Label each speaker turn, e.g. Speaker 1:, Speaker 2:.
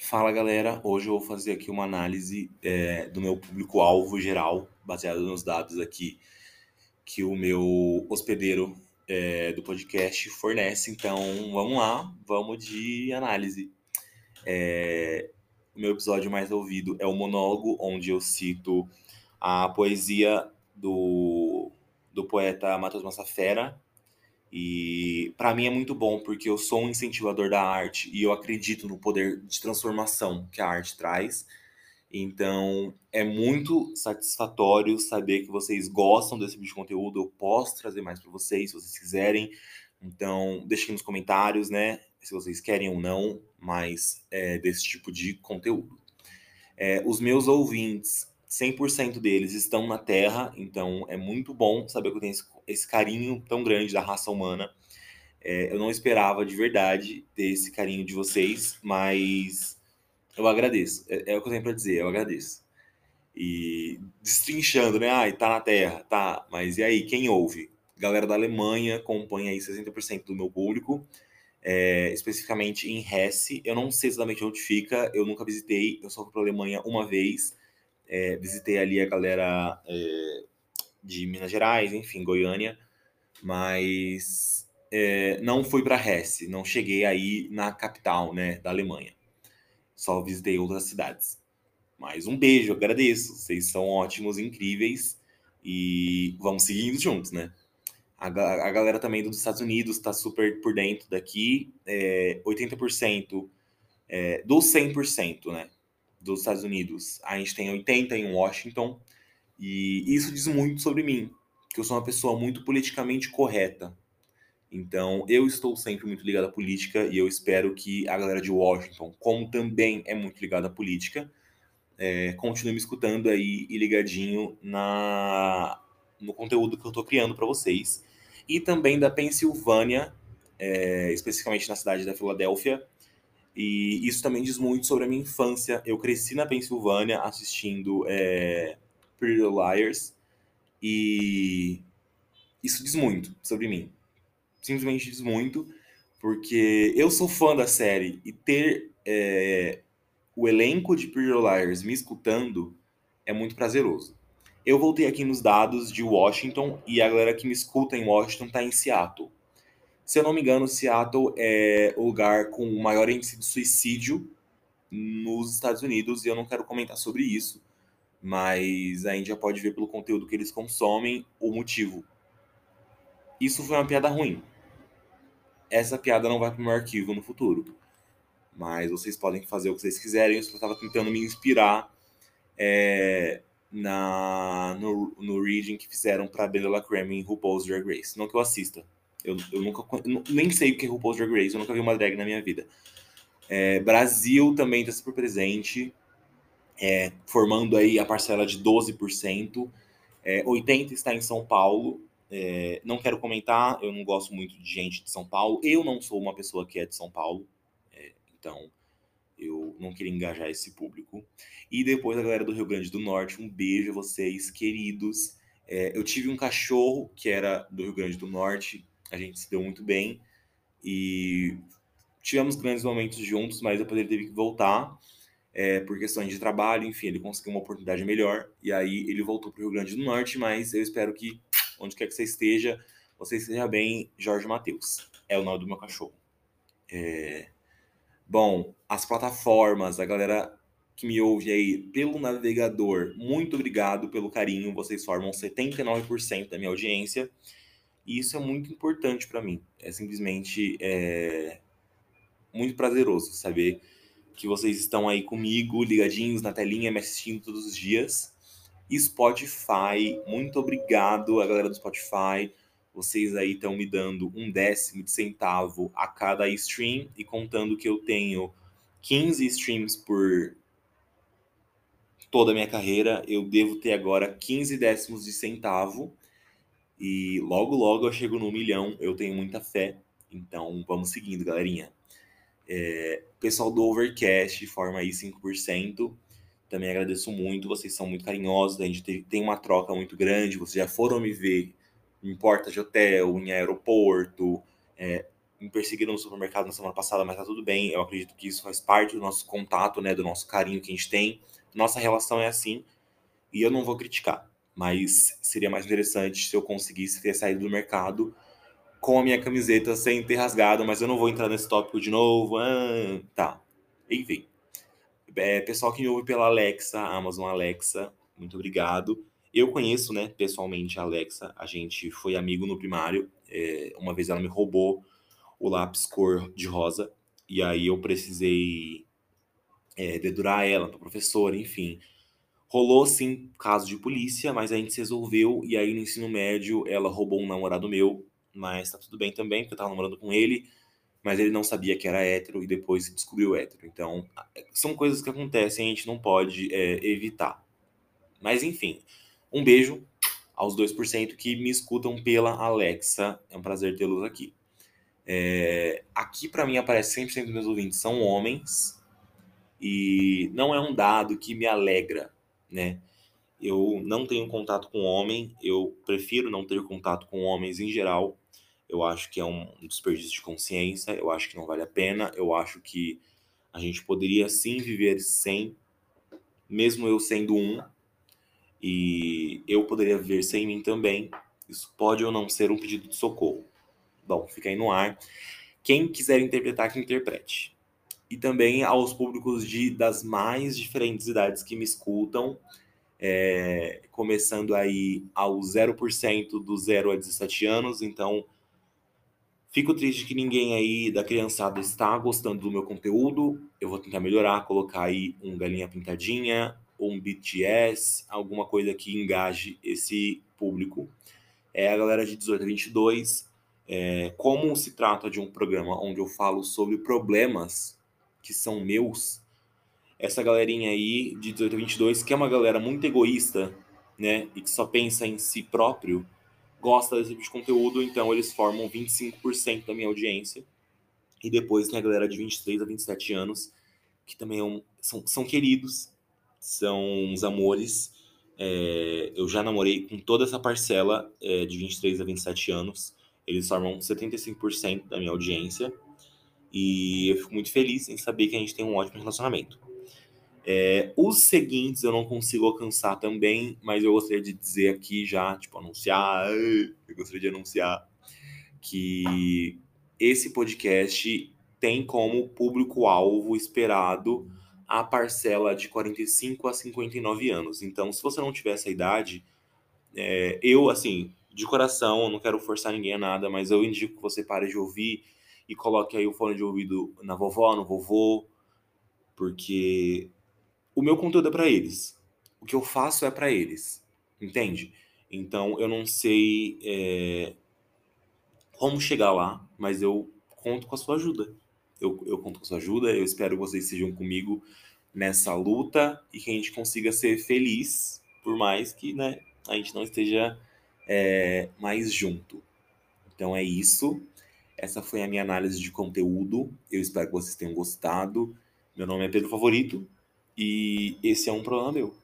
Speaker 1: Fala galera, hoje eu vou fazer aqui uma análise é, do meu público-alvo geral, baseado nos dados aqui que o meu hospedeiro é, do podcast fornece. Então vamos lá, vamos de análise. É, o meu episódio mais ouvido é o monólogo, onde eu cito a poesia do, do poeta Matheus Massafera, e para mim é muito bom porque eu sou um incentivador da arte e eu acredito no poder de transformação que a arte traz. Então é muito satisfatório saber que vocês gostam desse tipo de conteúdo. Eu posso trazer mais para vocês se vocês quiserem. Então deixem nos comentários, né? Se vocês querem ou não mais é, desse tipo de conteúdo. É, os meus ouvintes 100% deles estão na Terra, então é muito bom saber que eu tenho esse, esse carinho tão grande da raça humana. É, eu não esperava de verdade ter esse carinho de vocês, mas eu agradeço. É, é o que eu tenho para dizer, eu agradeço. E destrinchando, né? Ai, tá na Terra, tá, mas e aí, quem ouve? Galera da Alemanha acompanha aí 60% do meu público, é, especificamente em Hesse. Eu não sei exatamente onde fica, eu nunca visitei, eu só fui para Alemanha uma vez é, visitei ali a galera é, de Minas Gerais, enfim, Goiânia, mas é, não fui para Hesse, não cheguei aí na capital, né, da Alemanha. Só visitei outras cidades. Mas um beijo, agradeço. Vocês são ótimos, incríveis e vamos seguindo juntos, né? A, a galera também dos Estados Unidos está super por dentro daqui. É, 80% é, dos 100%, né? Dos Estados Unidos, a gente tem 80 em Washington, e isso diz muito sobre mim, que eu sou uma pessoa muito politicamente correta. Então, eu estou sempre muito ligado à política e eu espero que a galera de Washington, como também é muito ligada à política, é, continue me escutando aí e ligadinho na, no conteúdo que eu estou criando para vocês. E também da Pensilvânia, é, especificamente na cidade da Filadélfia, e isso também diz muito sobre a minha infância. Eu cresci na Pensilvânia assistindo é, Pretty Liars e isso diz muito sobre mim. Simplesmente diz muito, porque eu sou fã da série e ter é, o elenco de Pretty Liars me escutando é muito prazeroso. Eu voltei aqui nos dados de Washington e a galera que me escuta em Washington está em Seattle. Se eu não me engano, Seattle é o lugar com o maior índice de suicídio nos Estados Unidos, e eu não quero comentar sobre isso, mas a já pode ver pelo conteúdo que eles consomem o motivo. Isso foi uma piada ruim. Essa piada não vai para o meu arquivo no futuro. Mas vocês podem fazer o que vocês quiserem. Eu só estava tentando me inspirar é, na, no, no reading que fizeram para Bella Creme em RuPaul's Drag Race. Não que eu assista. Eu, eu nunca eu nem sei o que é RuPaul's Drag Race, eu nunca vi uma drag na minha vida. É, Brasil também está super presente, é, formando aí a parcela de 12%. É, 80% está em São Paulo. É, não quero comentar, eu não gosto muito de gente de São Paulo. Eu não sou uma pessoa que é de São Paulo, é, então eu não queria engajar esse público. E depois a galera do Rio Grande do Norte, um beijo a vocês, queridos. É, eu tive um cachorro que era do Rio Grande do Norte, a gente se deu muito bem e tivemos grandes momentos juntos, mas depois ele teve que voltar é, por questões de trabalho, enfim, ele conseguiu uma oportunidade melhor e aí ele voltou para o Rio Grande do Norte, mas eu espero que onde quer que você esteja, você esteja bem, Jorge Matheus. É o nome do meu cachorro. É... Bom, as plataformas, a galera que me ouve aí pelo navegador, muito obrigado pelo carinho. Vocês formam 79% da minha audiência. E isso é muito importante para mim. É simplesmente é, muito prazeroso saber que vocês estão aí comigo, ligadinhos na telinha, me assistindo todos os dias. E Spotify, muito obrigado a galera do Spotify. Vocês aí estão me dando um décimo de centavo a cada stream e contando que eu tenho 15 streams por toda a minha carreira, eu devo ter agora 15 décimos de centavo e logo, logo eu chego no milhão, eu tenho muita fé. Então vamos seguindo, galerinha. É, pessoal do Overcast forma aí 5%. Também agradeço muito, vocês são muito carinhosos. A gente tem uma troca muito grande. Vocês já foram me ver em porta de hotel, em aeroporto. É, me perseguiram no supermercado na semana passada, mas tá tudo bem. Eu acredito que isso faz parte do nosso contato, né, do nosso carinho que a gente tem. Nossa relação é assim e eu não vou criticar, mas seria mais interessante se eu conseguisse ter saído do mercado com a minha camiseta sem ter rasgado, mas eu não vou entrar nesse tópico de novo. Ah, tá. Enfim. É, pessoal que me ouve pela Alexa, Amazon Alexa, muito obrigado. Eu conheço, né, pessoalmente a Alexa. A gente foi amigo no primário. É, uma vez ela me roubou o lápis cor de rosa. E aí eu precisei é, dedurar ela para professora, enfim. Rolou sim caso de polícia, mas a gente se resolveu. E aí no ensino médio ela roubou um namorado meu, mas tá tudo bem também, porque eu tava namorando com ele. Mas ele não sabia que era hétero e depois descobriu hétero. Então, são coisas que acontecem, a gente não pode é, evitar. Mas enfim, um beijo aos 2% que me escutam pela Alexa. É um prazer tê-los aqui. É, aqui, para mim, aparece 100% dos meus ouvintes são homens. E não é um dado que me alegra, né? Eu não tenho contato com homem, eu prefiro não ter contato com homens em geral. Eu acho que é um desperdício de consciência, eu acho que não vale a pena, eu acho que a gente poderia sim viver sem, mesmo eu sendo um, e eu poderia viver sem mim também. Isso pode ou não ser um pedido de socorro. Bom, fica aí no ar. Quem quiser interpretar, que interprete. E também aos públicos de, das mais diferentes idades que me escutam, é, começando aí ao 0% do 0 a 17 anos. Então, fico triste que ninguém aí da criançada está gostando do meu conteúdo. Eu vou tentar melhorar, colocar aí um galinha pintadinha, um BTS, alguma coisa que engaje esse público. É a galera de 18 a 22, é, como se trata de um programa onde eu falo sobre problemas que são meus, essa galerinha aí de 18 a 22, que é uma galera muito egoísta, né, e que só pensa em si próprio, gosta desse tipo de conteúdo, então eles formam 25% da minha audiência. E depois tem a galera de 23 a 27 anos, que também é um, são, são queridos, são uns amores. É, eu já namorei com toda essa parcela é, de 23 a 27 anos. Eles formam 75% da minha audiência. E eu fico muito feliz em saber que a gente tem um ótimo relacionamento. É, os seguintes eu não consigo alcançar também, mas eu gostaria de dizer aqui já, tipo, anunciar. Eu gostaria de anunciar que esse podcast tem como público-alvo esperado a parcela de 45 a 59 anos. Então, se você não tiver essa idade, é, eu, assim, de coração, eu não quero forçar ninguém a nada, mas eu indico que você pare de ouvir e coloque aí o fone de ouvido na vovó, no vovô, porque o meu conteúdo é para eles. O que eu faço é para eles, entende? Então eu não sei é, como chegar lá, mas eu conto com a sua ajuda. Eu, eu conto com a sua ajuda, eu espero que vocês estejam comigo nessa luta e que a gente consiga ser feliz, por mais que né, a gente não esteja é, mais junto. Então é isso. Essa foi a minha análise de conteúdo. Eu espero que vocês tenham gostado. Meu nome é Pedro Favorito e esse é um problema meu.